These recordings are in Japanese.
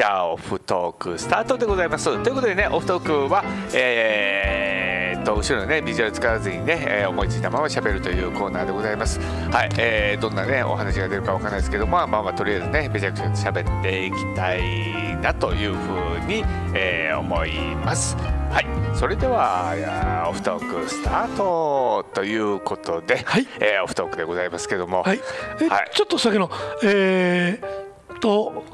じゃあオフトークスタートでございます。ということでねオフトークはえー、っと後ろのねビジュアル使わずにね、えー、思いついたまま喋るというコーナーでございます。はい、えー、どんなねお話が出るかわからないですけどまあまあまあとりあえずねめちゃくちゃ喋っていきたいなというふうに、えー、思います。はいそれではオフトークスタートということで、はい。えー、オフトークでございますけども、はい、はい、ちょっと先の、えー、と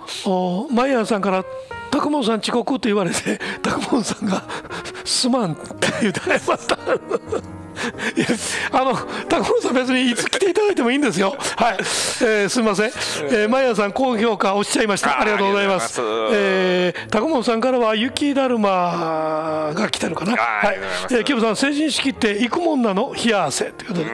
マイヤーさんから「拓門さん遅刻」って言われて拓門さんが「すまん」って言ってました。あの高本さん別にいつ来ていただいてもいいんですよ。はい、えー、すみません。えー、マイヤーさん高評価おっしゃいました。ありがとうございます。えー、高本さんからは雪だるまが来てるかな。はい。えー、キムさん成人式って行くもんなの？冷や汗ということで、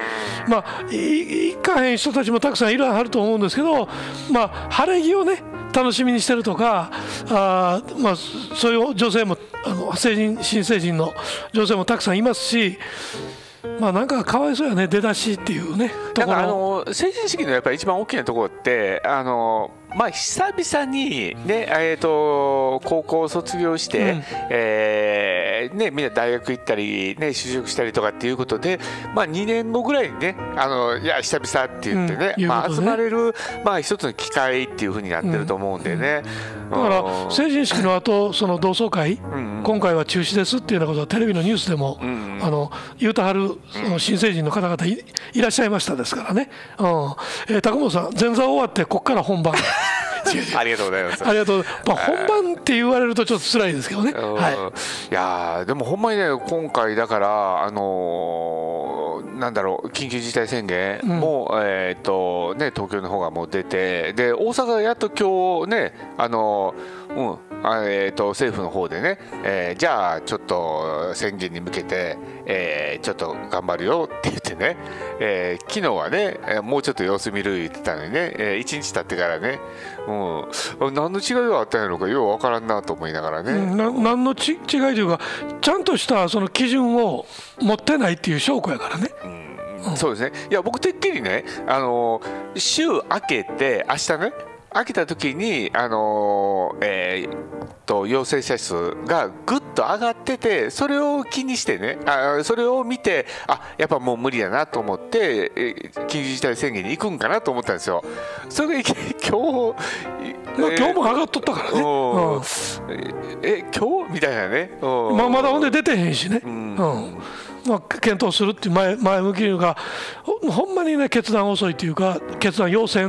まあ行かへん人たちもたくさんいらはると思うんですけど、まあ晴れ着をね。楽しみにしてるとかあ、まあ、そういう女性もあの成人新成人の女性もたくさんいますしまあなんかかわいそうやね。出だしっていうね。だからあの成人式のやっぱり一番大きなところってあのまあ、久々にね、えーと、高校を卒業して、うん、えー、ね、みんな大学行ったり、ね、就職したりとかっていうことで、まあ、2年後ぐらいにねあのいや久々って言ってねうん、まあ、集まれる、まあ、一つの機会っていうふうになってると思うんでね、うん、だから成人式の後その同窓会、うんうん、今回は中止ですっていうようなことはテレビのニュースでも、うんうん、あの言うたはるその新成人の方々いいらっしゃいましたですからね、うん。えー、高本さん前座終わってここから本番 ありがとうございます。ありがとう。まあ、本番って言われるとちょっと辛いですけどね。はい。いやでもほんまにね今回だからあのー、なんだろう緊急事態宣言も、うん、えっ、とね東京の方がもう出てで大阪やっと今日ねあのー、うんえーと、政府の方でね、えー、じゃあちょっと宣言に向けて、えー、ちょっと頑張るよって言ってね、えー、昨日はねもうちょっと様子見る言ってたのにね、えー、1日経ってからね、うん、何の違いがあったんやろうかようわからんなと思いながらね、うん、な何のち違いというかちゃんとしたその基準を持ってないっていう証拠やからね。うん、そうですねいや僕てっきりね、あの週明けて明日ね飽きた時に、あのえー、と陽性者数がぐっと上がっててそれを気にしてねあそれを見てあやっぱもう無理だなと思って緊急事態宣言に行くんかなと思ったんですよ。それが 今日、まあ、今日も上がっとったからね。うん、え今日？みたいなね。まあ、まだほんで出てへんしね。うん、うんまあ、検討するっていう前前向きがほんまにね決断遅いというか決断要請、あ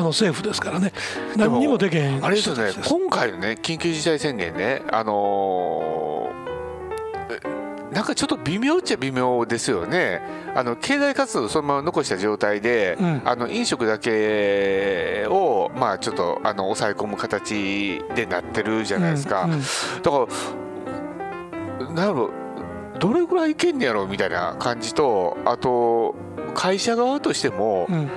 の政府ですからね。何にもできへんあれですよね今回のね緊急事態宣言ねあのー、なんかちょっと微妙っちゃ微妙ですよね。あの経済活動そのまま残した状態で、うん、あの飲食だけをまあちょっとあの抑え込む形でなってるじゃないですか、うんうん、だからなんだろうどれぐらいいけんねやろみたいな感じとあと会社側としても、うん。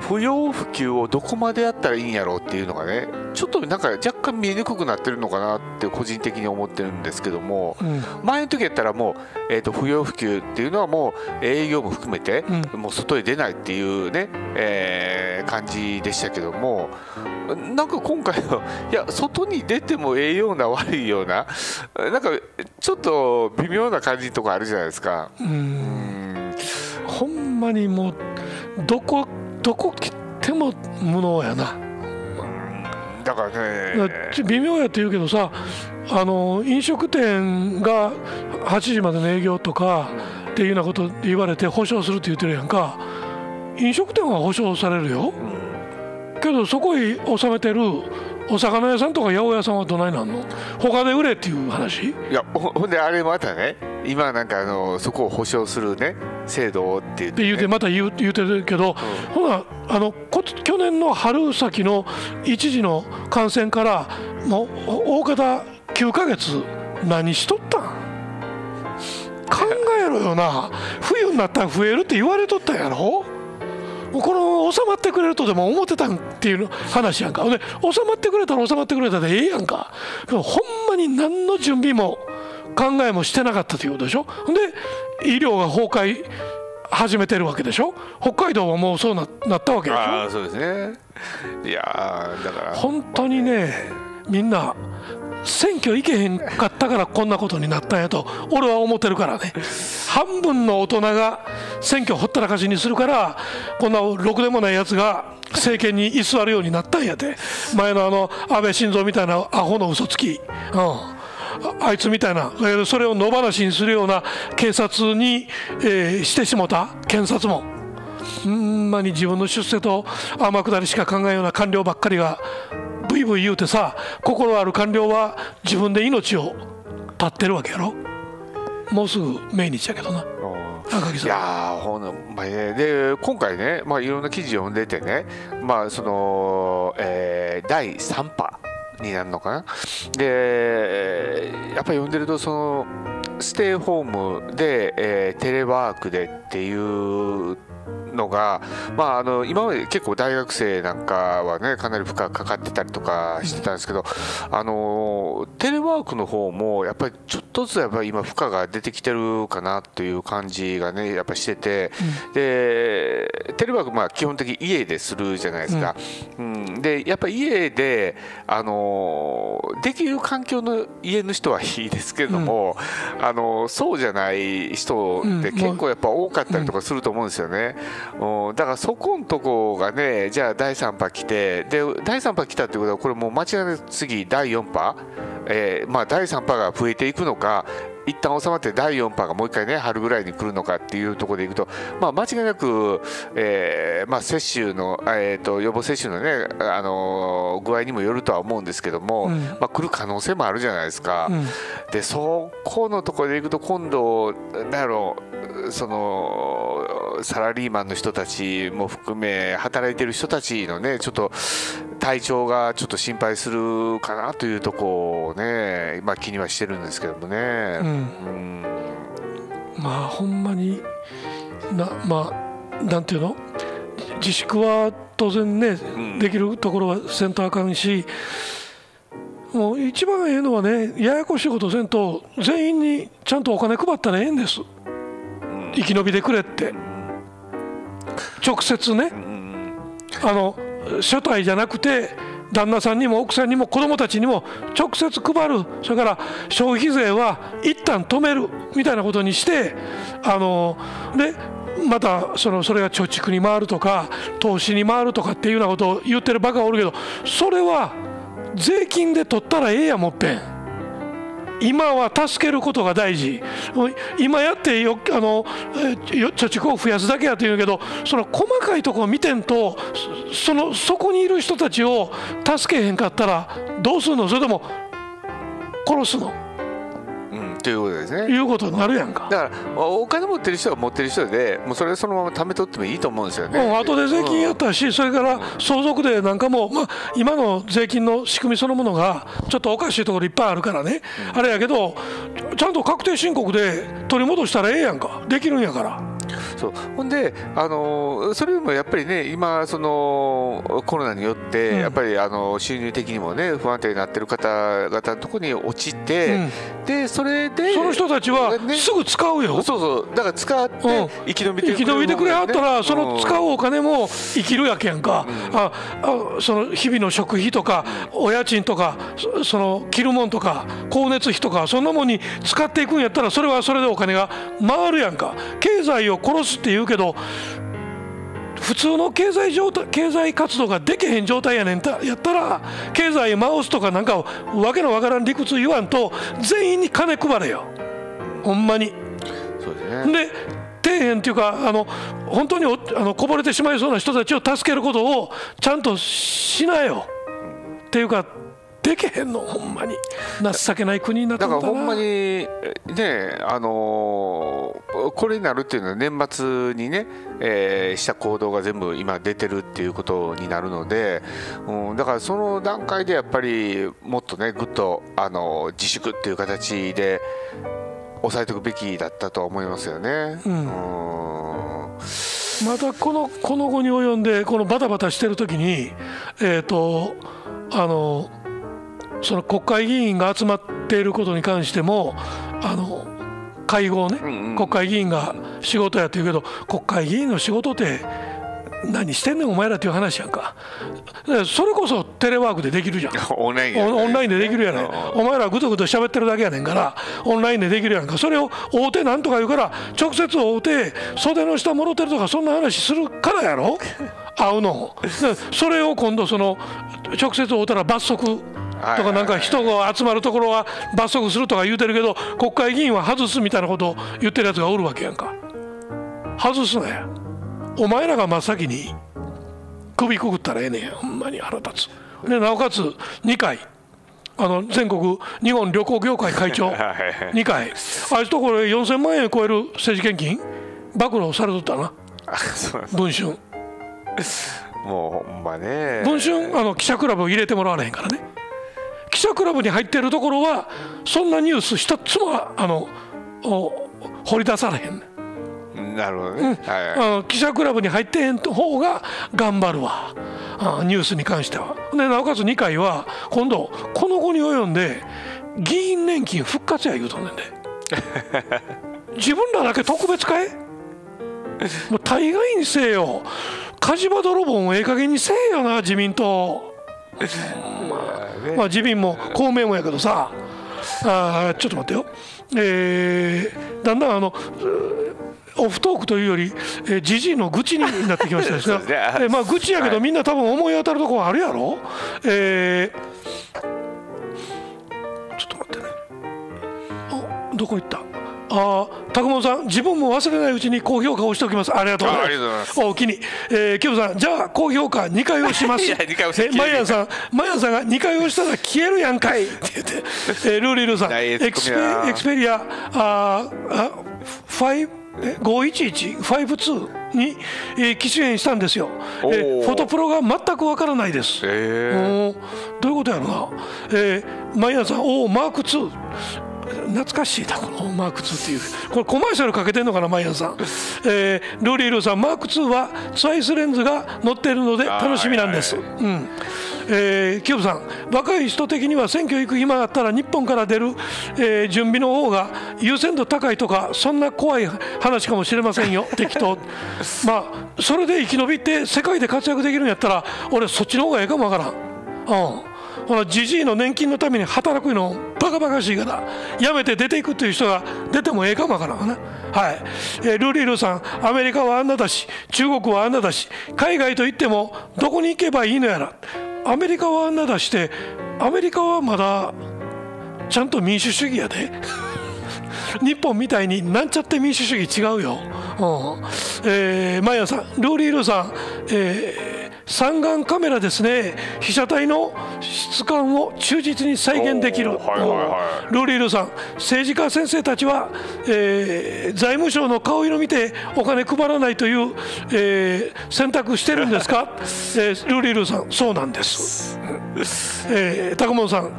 不要不急をどこまでやったらいいんやろうっていうのがねちょっとなんか若干見えにくくなってるのかなって個人的に思ってるんですけども、うん、前の時やったらもう、えーと、不要不急っていうのはもう営業も含めて、うん、もう外へ出ないっていうね、えー、感じでしたけどもなんか今回はいや外に出てもええような悪いようななんかちょっと微妙な感じとかあるじゃないですか。うんほんまにもうどこどこ切っても無能やな。だからね。微妙やって言うけどさあの飲食店が8時までの営業とかっていうようなことで言われて保証するって言ってるやんか。飲食店は保証されるよ、けどそこに納めてるお魚屋さんとか八百屋さんはどないなんの？他で売れっていう話？いやほんであれまたね今なんかあのそこを保証するね制度って言って、ね、言うてまた言う言うてるけど、うん、ほなあの去年の春先の一時の感染からもう大方9か月何しとったん？考えろよな。冬になったら増えるって言われとったやろ？この収まってくれるとでも思ってたんっていう話やんか。で収まってくれたら収まってくれたでええやんか。ほんまに何の準備も考えもしてなかったということでしょ。で医療が崩壊始めてるわけでしょ。北海道はもうそうななったわけでしょ。あそうですね。いやだから。本当にねみんな選挙行けへんかったからこんなことになったんやと俺は思ってるからね。半分の大人が選挙ほったらかしにするからこんなろくでもないやつが政権に居座るようになったんやて。前のあの安倍晋三みたいなアホの嘘つき、うん、あいつみたいな。それを野放しにするような警察に、えー、してしもた。検察も。ほんまに自分の出世と天下りしか考えような官僚ばっかりがブイブイ言うてさ心ある官僚は自分で命を絶ってるわけやろ。もうすぐ命日やけどな。いやほんまあね、で今回ね、まあ、いろんな記事読んでてね、まあそのえー、第3波になるのかな。でやっぱり読んでるとそのステイホームで、えー、テレワークでっていうのが、まあ、あの今まで結構大学生なんかはねかなり負荷かかってたりとかしてたんですけど、あのテレワークの方もやっぱりちょっとずつやっぱり今負荷が出てきてるかなという感じがねやっぱしてて、うん、でテレワークまあ基本的に家でするじゃないですか、うん、うん、でやっぱり家であのできる環境の家の人はいいですけれども、うん、あのそうじゃない人って結構やっぱ多かったりとかすると思うんですよね。だからそこんとこがねじゃあ第3波来てで第3波来たってことはこれもう間違いなく次第4波、えー、まあ第3波が増えていくのか一旦収まって第4波がもう一回ね春ぐらいに来るのかっていうところでいくと、まあ、間違いなく、えーまあ、接種の、えーと、予防接種のね、あの具合にもよるとは思うんですけども、うん、まあ、来る可能性もあるじゃないですか。うん、でそこのところでいくと今度なんやろうそのサラリーマンの人たちも含め働いてる人たちのねちょっと体調がちょっと心配するかなというとこをね、まあ、気にはしてるんですけどもね。うん、うん。まあほんまになまあなんていうの？自粛は当然ね、うん、できるところはせんとあかんしもう一番ええのはねややこしいことせんと全員にちゃんとお金配ったらええんです、うん、生き延びてくれって。直接ね、あの所帯じゃなくて旦那さんにも奥さんにも子どもたちにも直接配るそれから消費税は一旦止めるみたいなことにしてあのでまたそのそれが貯蓄に回るとか投資に回るとかっていうようなことを言ってるバカおるけどそれは税金で取ったらええやもっぺん。今は助けることが大事。今やってよあの貯蓄を増やすだけやと言うけどその細かいところを見てんとそのそこにいる人たちを助けへんかったらどうするの？それとも殺すの？ということですね。いうことになるやんか。だからお金持ってる人は持ってる人でもうそれそのまま貯めとってもいいと思うんですよね。うん、後で税金やったし、それから相続税なんかも、まあ、今の税金の仕組みそのものがちょっとおかしいところいっぱいあるからね、うん、あれやけどちゃんと確定申告で取り戻したらええやんかできるんやから。そうほんで、あのそれよりもやっぱりね今そのコロナによって、やっぱりあの収入的にもね不安定になってる方々のところに落ちて、うん、でそれでその人たちはすぐ使うよ、そうそう。だから使って生き延びてくれ、ね、生き延びてくれはったらその使うお金も生きるやけやんか、うん、ああその日々の食費とかお家賃とかその着るもんとか光熱費とかそんなもんに使っていくんやったらそれはそれでお金が回るやんか。経済を殺すって言うけど普通の経済状態経済活動ができへん状態やねんたやったら経済回すとかなんかわけのわからん理屈言わんと全員に金配れよ。ほんまに。そうですね、で底辺っていうかあの本当にあのこぼれてしまいそうな人たちを助けることをちゃんとしなよ。っていうかでけへんのほんまに。情けない国になっただからほんまにねあのー、これになるっていうのは年末にね、えー、した行動が全部今出てるっていうことになるので、うん、だからその段階でやっぱりもっとねぐっと、あのー、自粛っていう形で抑えておくべきだったと思いますよね。うん、うん。またこのこの後に及んでこのバタバタしてる時にえっ、ー、とあのその国会議員が集まっていることに関してもあの会合ね、国会議員が仕事やって言うけど国会議員の仕事って何してんねんお前らっていう話やんか。それこそテレワークでできるじゃん。オンラインオンオンラインでできるやねん。お前らぐとぐと喋ってるだけやねんからオンラインでできるやんか。それを大手なんとか言うから直接会うて袖の下もろてるとかそんな話するからやろ？会うの。でそれを今度その直接会うたら罰則とかなんか人が集まるところは罰則するとか言うてるけど国会議員は外すみたいなことを言ってるやつがおるわけやんか。外すなや。お前らが真っ先に首くぐったらええねんほんまに腹立つ。でなおかつ2回あの全国日本旅行業界会長。2回あいつとこれ4000万円超える政治献金？暴露されとったな。文春。もうほんまね。文春あの記者クラブ入れてもらわれへんからね記者クラブに入ってるところはそんなニュース一つもあの掘り出されへんなるほどね、うん。はいあの記者クラブに入ってへん方が頑張るわ。あニュースに関しては。でなおかつ2回は今度この後に及んで議員年金復活や言うとんねんで。自分らだけ特別かいもう大概にせえよ。火事場泥棒もええ加減にせえよな自民党まあ、まあ、自民も公明もやけどさ。あちょっと待ってよ。えー、だんだんあのオフトークというよりじじいの愚痴になってきましたですが えまあ愚痴やけど、みんな多分思い当たるところあるやろ、えー、ちょっと待ってね。あどこ行った？あ拓門さん自分も忘れないうちに高評価をしておきます。ありがとうございます。おおきに、えー、キムさんじゃあ高評価2回押します。いや2回押しマイアンさんマイアンさんが2回押したら消えるやんかい。って言って、えー、ルーリルさん。エクスペエクスペリアああ5 51152に、えー、機種変したんですよ、えー、フォトプロが全くわからないです、えー、どういうことやろな、えー、マイアンさんおおマーク2懐かしいなこのマーク2っていう。これコマーシャルかけてんのかなマイアンさん、えー、ルーリールさんマーク2はツアイスレンズが載ってるので楽しみなんです、うん。えー、キューブさん若い人的には選挙行く暇があったら日本から出る、えー、準備の方が優先度高いとかそんな怖い話かもしれませんよ。適当。まあそれで生き延びて世界で活躍できるんやったら俺そっちの方がええかもわからん。うんこのじじいの年金のために働くのバカバカしいからやめて出ていくという人が出てもええかもわからんわな。はい、えー、ルーリールさんアメリカはあんなだし中国はあんなだし海外といってもどこに行けばいいのやら。アメリカはあんなだしてアメリカはまだちゃんと民主主義やで。日本みたいになんちゃって民主主義違うよ、うん。えー、マヤさんルーリールさん、えー三眼カメラですね。被写体の質感を忠実に再現できる、はいはいはい、ルーリールさん政治家先生たちは、えー、財務省の顔色見てお金配らないという、えー、選択してるんですか、えー、ルーリールさんそうなんです、えー、さん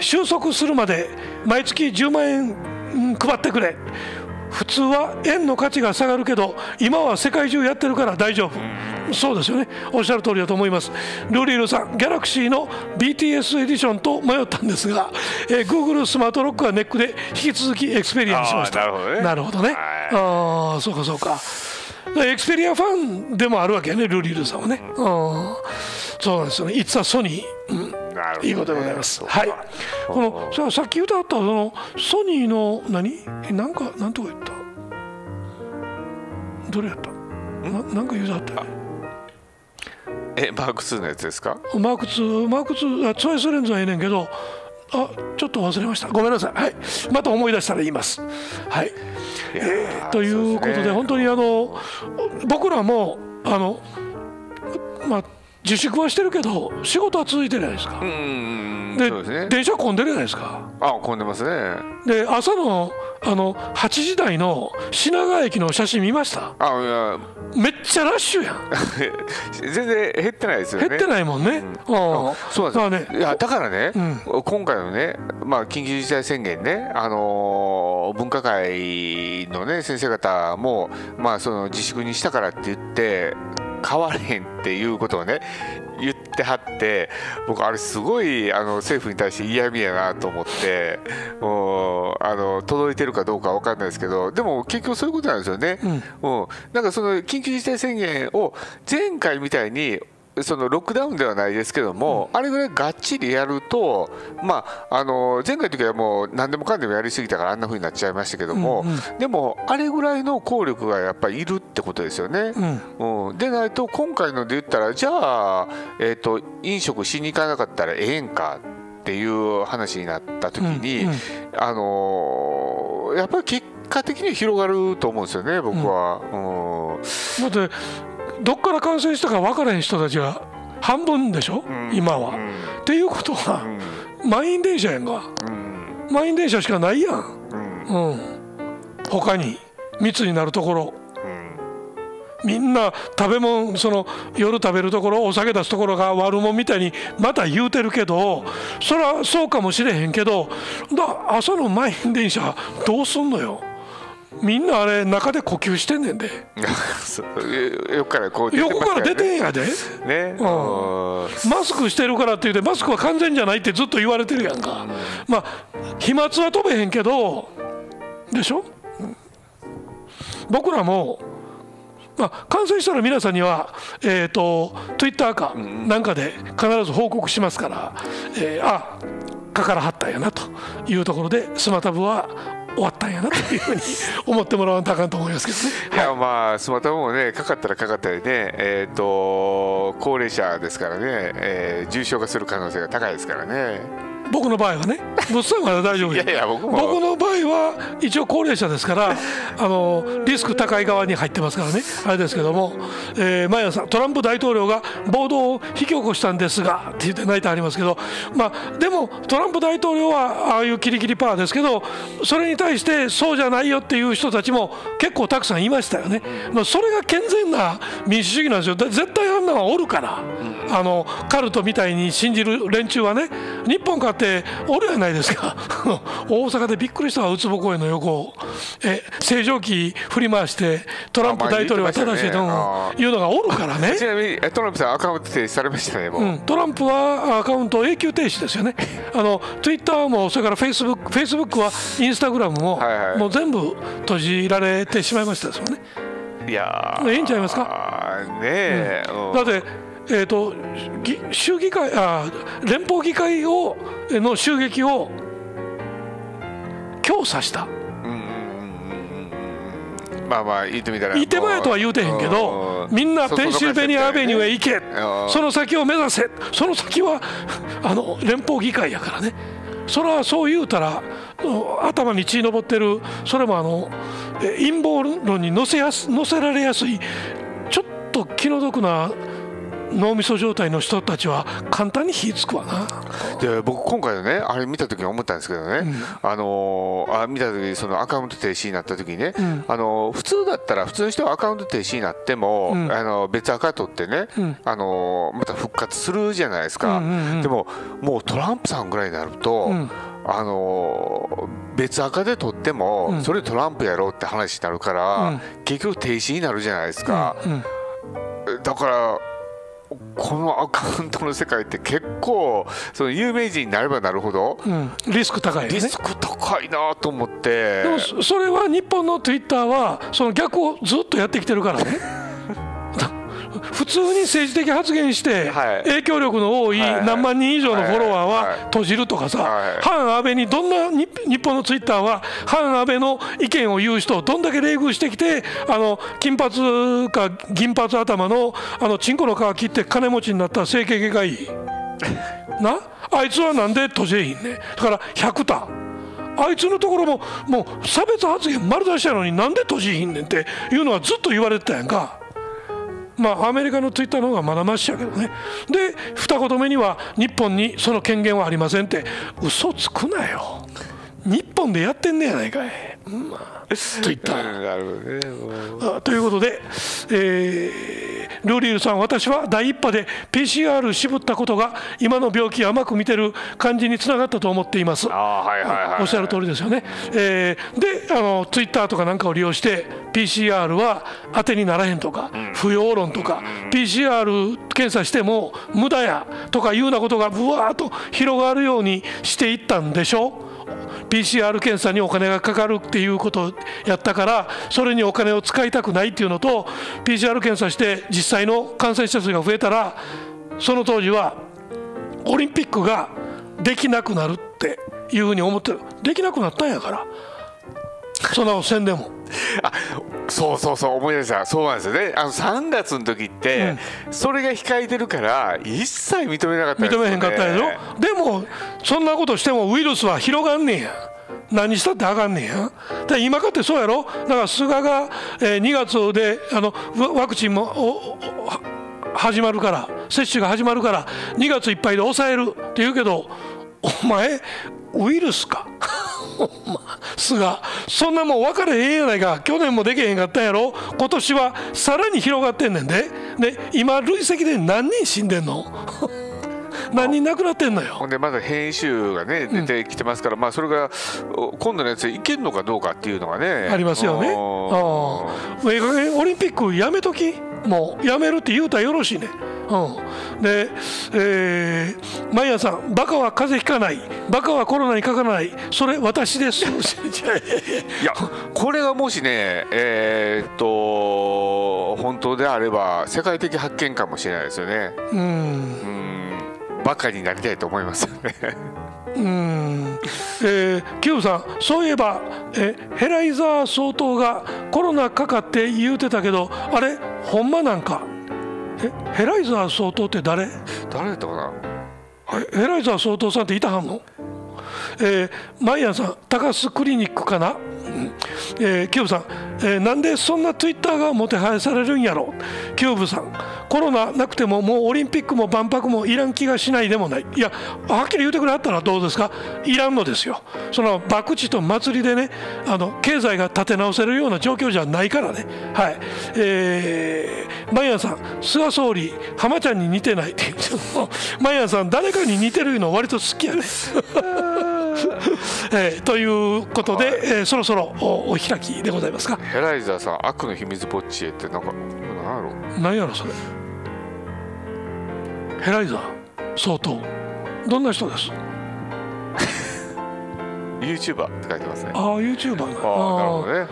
収束するまで毎月10万円配ってくれ普通は円の価値が下がるけど今は世界中やってるから大丈夫。そうですよね。おっしゃる通りだと思います。ルリールさんギャラクシーの BTS エディションと迷ったんですが、えー、Google スマートロックはネックで引き続きエクスペリアにしました。なるほどね。ね。ああそうかそうか。エクスペリアファンでもあるわけやねルリールさんはね。うん。そうなんですよね。いつはソニー、うんいいことでございます。はい。このささっき歌ったそのソニーの何？なんかなんとか言った？どれやった？ななんか言うたったえマーク2のやつですか？マーク2マーク2あツアイスレンズはええねんけど。あちょっと忘れましたごめんなさいはいまた思い出したら言いますはい、えー、ということで本当にあの僕らもあのまあ自粛はしてるけど仕事は続いてるじゃないですか？で、ね、電車混んでるじゃないですか？あ混んでますね。で朝のあの8時台の品川駅の写真見ました？あいや。めっちゃラッシュやん。全然減ってないですよね。減ってないもんね、うん、そうなんです、ね、いやだからね、うん、今回のね、まあ、緊急事態宣言ね、あのー、分科会のね先生方も、まあ、その自粛にしたからって言って変われへんっていうことをね言ってはって僕あれすごいあの政府に対して嫌味やなと思ってもうあの届いてるかどうか分かんないですけどでも結局そういうことなんですよね。うん、うん、なんかその緊急事態宣言を前回みたいにそのロックダウンではないですけども、うん、あれぐらいがっちりやると、まあ、あの前回の時はもう何でもかんでもやりすぎたからあんなふうになっちゃいましたけども、うんうん、でもあれぐらいの効力がやっぱりいるってことですよね。うん、うん、でないと今回ので言ったらじゃあ、えーと、飲食しに行かなかったらええんかっていう話になった時に、うんうん、あのー、やっぱり結果的には広がると思うんですよね僕は。うん、だってどっから感染したか分からへん人たちが半分でしょ、うん、今は、うん。っていうことは、うん、満員電車やんか、満員電車しかないやん、うん。他に密になるところ。みんな食べ物その夜食べるところお酒出すところが悪者みたいにまた言うてるけどそれはそうかもしれへんけどだ朝の満員電車どうすんのよ？みんなあれ中で呼吸してんねんで。横からこう、ね、横から出てんやで、ね。うん、マスクしてるからって言うてマスクは完全じゃないってずっと言われてるやんか、まあ飛沫は飛べへんけどでしょ、うん、僕らもまあ、感染したら皆さんには、えーと、ツイッターかなんかで必ず報告しますから、えー、あかからはったんやなというところでスマタブは終わったんやなというふうに 思ってもらわんとあかんと思いますけどね。いやまあスマタもねかかったらかかったりねえっ、ー、と高齢者ですからね、えー、重症化する可能性が高いですからね。僕の場合はね物産は大丈夫いやいや僕も僕の場合は一応高齢者ですから あのリスク高い側に入ってますからね。あれですけども、えー、毎朝トランプ大統領が暴動を引き起こしたんですがって言って泣いてありますけどまあでもトランプ大統領はああいうキリキリパワーですけどそれに対してそうじゃないよっていう人たちも結構たくさんいましたよね、まあ、それが健全な民主主義なんですよ。絶対あんなのはおるから、あのカルトみたいに信じる連中はね日本かっておるやないですか。大阪でびっくりしたわウツボ公園の横え正常期振り回してトランプ大統領は正しいというのがおるからね。ちなみにトランプさんアカウント停止されましたねう。ん、トランプはアカウント永久停止ですよね。あのツイッターもそれからフェイスブックフェイスブックはインスタグラムも、はいはい、もう全部閉じられてしまいましたですもんね。いやいいんちゃいますか？ね、うん、だってえーと、州議会あ連邦議会をの襲撃を強さした。まあまあ言ってみたらいてまえとは言うてへんけどみんなペンシルベニアアベニューへ行け。その先を目指せ。その先は あの連邦議会やからね。それはそう言うたら頭に血のぼってる。それもあの陰謀論に乗せやす乗せられやすいちょっと気の毒な脳みそ状態の人たちは簡単に火つくわな。で僕今回のねあれ見た時に思ったんですけどね、うん、あのあ見た時そのアカウント停止になった時にね、うん、あの普通だったら普通の人はアカウント停止になっても、うん、あの別アカ取ってね、あのまた復活するじゃないですか、うんうんうん、でももうトランプさんぐらいになると、あの別赤で取っても、それトランプやろうって話になるから、結局停止になるじゃないですか、だからこのアカウントの世界って結構その有名人になればなるほど、うん、リスク高い、ね、リスク高いなと思って。でもそれは日本のツイッターはその逆をずっとやってきてるからね普通に政治的発言して影響力の多い何万人以上のフォロワーは閉じるとかさ反安倍にどんな日本のツイッターは反安倍の意見を言う人をどんだけ冷遇してきてあの金髪か銀髪頭のあのチンコの皮切って金持ちになった整形外科医。な？あいつはなんで閉じへんねだから100田。あいつのところももう差別発言丸出しやのになんで閉じひんねんっていうのはずっと言われてたやんか。まあ、アメリカのツイッターの方がまだましやけどね。で二言目には日本にその権限はありませんって。嘘つくなよ。日本でやってんねやないかい、まあ、ツイッター、ね、ということで、えー、ルーリールさん私は第一波で PCR 渋ったことが今の病気甘く見てる感じにつながったと思っています。おっしゃる通りですよね、えー、であのツイッターとかなんかを利用して PCR は当てにならへんとか、不要論とか、PCR 検査しても無駄やとかいうようなことがぶわーっと広がるようにしていったんでしょ？PCR 検査にお金がかかるっていうことをやったからそれにお金を使いたくないっていうのと PCR 検査して実際の感染者数が増えたらその当時はオリンピックができなくなるっていうふうに思ってる。できなくなったんやからそんな宣伝も。あそうそうそう思い出した。そうなんですよね。あの3月の時って、うん、それが控えてるから一切認めなかった、ね、認めへんかったやろでもそんなことしてもウイルスは広がんねんや。何したってあかんねんや。だ今かってそうやろ？だから菅が、えー、2月であのワクチンも始まるから接種が始まるから2月いっぱいで抑えるって言うけどお前ウイルスか？ほんますがそんなもん分かれへんやないか。去年もできへんかったんやろ。今年はさらに広がってんねんで。で今累積で何人死んでんの？何人亡くなってんのよ。ほんでまだ変異種がね出てきてますから、うん、まあそれが今度のやついけるのかどうかっていうのがね。ありますよね。オリンピックやめとき？もう。やめるって言うたらよろしいね。うん、で、えー、マイヤさん、バカは風邪ひかない、バカはコロナにかからない、それ、私です。いや、これがもしね、えー、っと、本当であれば、世界的発見かもしれないですよね。うん。うん。バカになりたいと思いますよね。うん、えー、キューブさん、そういえば、えヘライザー総統がコロナかかって言うてたけど、あれ、ほんまなんか。えヘライザー総統って誰？誰だったかな？ヘライザー総統さんっていたはんの？えー、マイアンさん高須クリニックかな、えー、キューブさん、えー、なんでそんなツイッターがもてはやされるんやろキューブさんコロナなくてももうオリンピックも万博もいらん気がしないでもない。いやはっきり言うてくれはったらどうですか？いらんのですよ。その博打と祭りでねあの経済が立て直せるような状況じゃないからね。はい。えー、マイアンさん菅総理浜ちゃんに似てないってマイアンさん誰かに似てるの割と好きやね。えー、ということで、えー、そろそろお開きでございますか？ヘライザーさん悪の秘密ぼっちへってなんか何やろ？何やろそれ？ヘライザー相当どんな人です？YouTuber って書いてますね。ああ YouTuber ああなるほどね。はい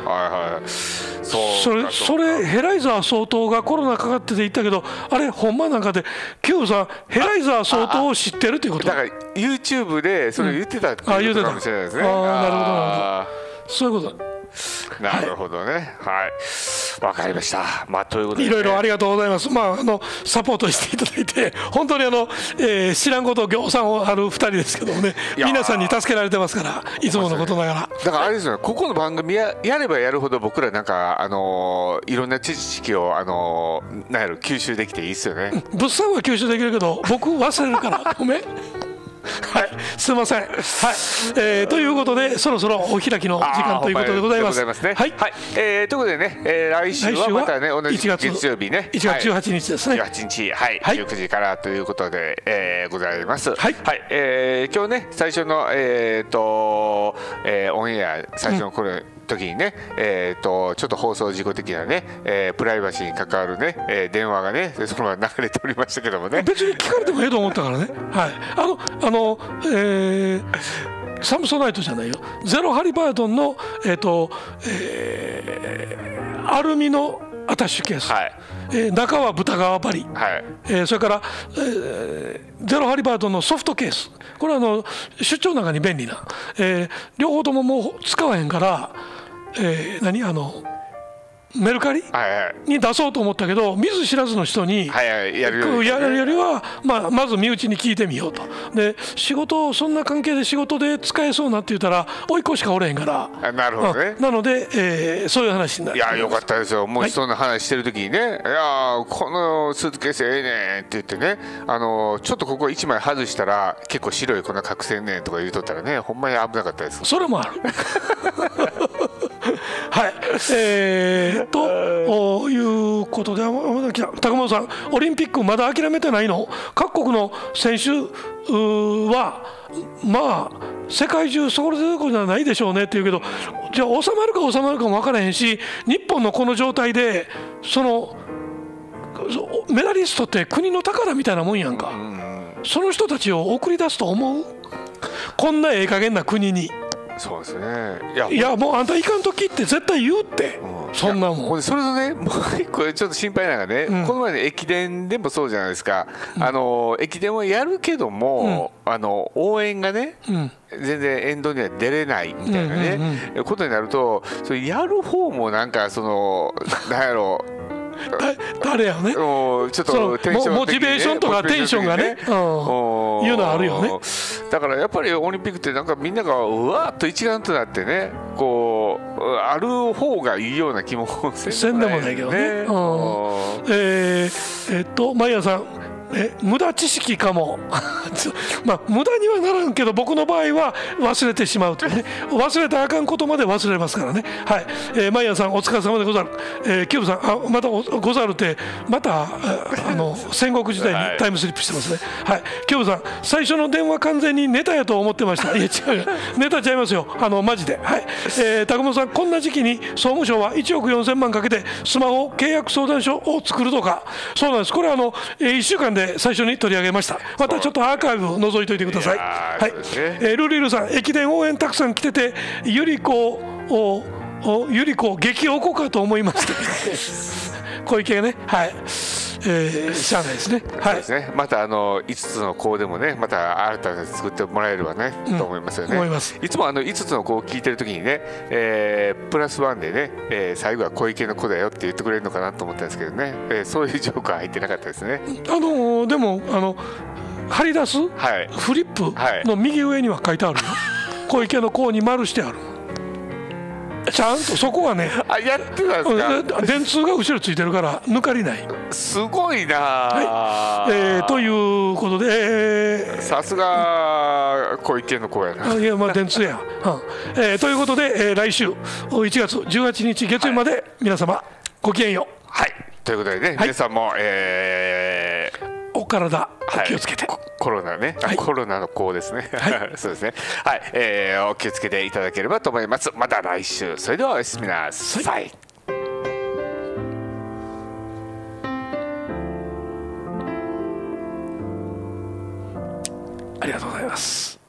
はい。それそれヘライザー総統がコロナかかってて言ったけどあれほんまなんかでキューブさんヘライザー総統を知ってるっていうこと？だから YouTube でそれ言ってたっていうことかもしれないですね、うん、ああなるほどなるほど。そういうこと なるほどね。はい。わ、かりました。まあ、ということで、ね、いろいろありがとうございます。まあ、あの、サポートしていただいて、本当にあの、えー、知らんこと行さんある二人ですけどもね、皆さんに助けられてますから、いつものことながら。だからあれですよね、ここの番組ややればやるほど僕らなんか、あのー、いろんな知識を、あのー、なんやろ、吸収できていいですよね。物産は吸収できるけど、僕忘れるから、ごめん。はい、すみません。はい、えー、ということで、そろそろお開きの時間ということでございます。ますね、はい、はい、えー、ということでね、えー、来週はまたね、同じ月曜日ね、1月18日ですね。はい、18日、はい、はい、19時からということで、えー、ございます。はい、はい、えー、今日ね、最初の、えっ、ー、と、えー、オンエア、最初の頃、うん時にね、えーと、ちょっと放送事故的なね、えー、プライバシーに関わるね、えー、電話がねそのまま流れておりましたけどもね。別に聞かれてもええと思ったからね。はい。あのあのえーサムソナイトじゃないよ。ゼロハリバードンの、えーとえー、アルミのアタッシュケース、はい。えー、中は豚革張り、はい。えー、それから、えー、ゼロハリバードンのソフトケース。これはあの出張なんかに便利な、えー、両方とももう使わへんからえー、何？あのメルカリ、に出そうと思ったけど見ず知らずの人にやるよりは、まあ、まず身内に聞いてみようと。で仕事そんな関係で仕事で使えそうなって言ったら甥っ子しかおれへんから。なるほどね、なので、えー、そういう話になる。いやよかったですよ。もしそんな話してる時にね、はい、いやこのスーツケースええねんって言ってねあのちょっとここ1枚外したら結構白い粉隠せんねんとか言うとったらねほんまに危なかったです。それもある はい。えー、ということで高本さんオリンピックまだ諦めてないの？各国の選手はまあ世界中それどころじゃないでしょうねって言うけどじゃあ収まるか収まるかも分からへんし日本のこの状態でそのメダリストって国の宝みたいなもんやんか、その人たちを送り出すと思う？こんなええ加減な国に。そうですね。いや。いやもうあんたいかん時って絶対言うって、うん、そんなもん。それとね もう一個ちょっと心配なのがね、うん、この前の駅伝でもそうじゃないですか、うん、あの駅伝はやるけども、あの応援がね、全然沿道には出れないみたいなね、ことになるとそれやる方もなんかそのなんやろう 誰やね？ちょっとテンション、ね、モチベーションとかテンションがね、うん、いうのはあるよね。だからやっぱりオリンピックってなんかみんながうわっと一丸となってねこうある方がいいような気もせんでもないけどね、うん、えー、えー、っとマイヤさんえ無駄知識かも。まあ無駄にはならんけど僕の場合は忘れてしまうと。いうね忘れたらあかんことまで忘れますからね。はい、えー、マイヤーさんお疲れ様でござる、えー、キューブさんあまたござるってまたあの 戦国時代にタイムスリップしてますね。はい、キューブさん最初の電話完全にネタやと思ってました。いや違う。ネタちゃいますよ。あのマジで。はい、えー、高本さんこんな時期に総務省は1億4000万かけてスマホ契約相談所を作るとか。そうなんです。これはあの、えー、1週間でで最初に取り上げました。またちょっとアーカイブを覗いといてください。はい、ね。えー、ルリルさん駅伝応援たくさん来ててゆり子をゆり子激おこかと思いまして。小池がね。はいえー、しゃあないですね。はい。ですね。またあの五つの子でもね、また新たに作ってもらえればね、うん、と思いますよね。思います。いつもあの五つの子を聞いてるときにね、えー、プラスワンでね、えー、最後は小池の子だよって言ってくれるのかなと思ったんですけどね、えー、そういうジョークは入ってなかったですね。あのー、でもあの貼り出す、はい、フリップの右上には書いてあるよ。小池の子に丸してある。ちゃんとそこはねあやってたんですか？電通が後ろついてるから抜かりない。すごいなはい、えー、ということでさすが小池の子やな。いやまあ電通や、うん。えー、ということで、えー、来週1月18日月曜日まで皆様、ごきげんよう。はい。ということでね、はい、皆さんも、えー、お体お気をつけて、はい、コロナね、はい、コロナの子ですね、はい、そうですね。はい、えー、お気をつけていただければと思います。また来週。それではおやすみなさい、ありがとうございます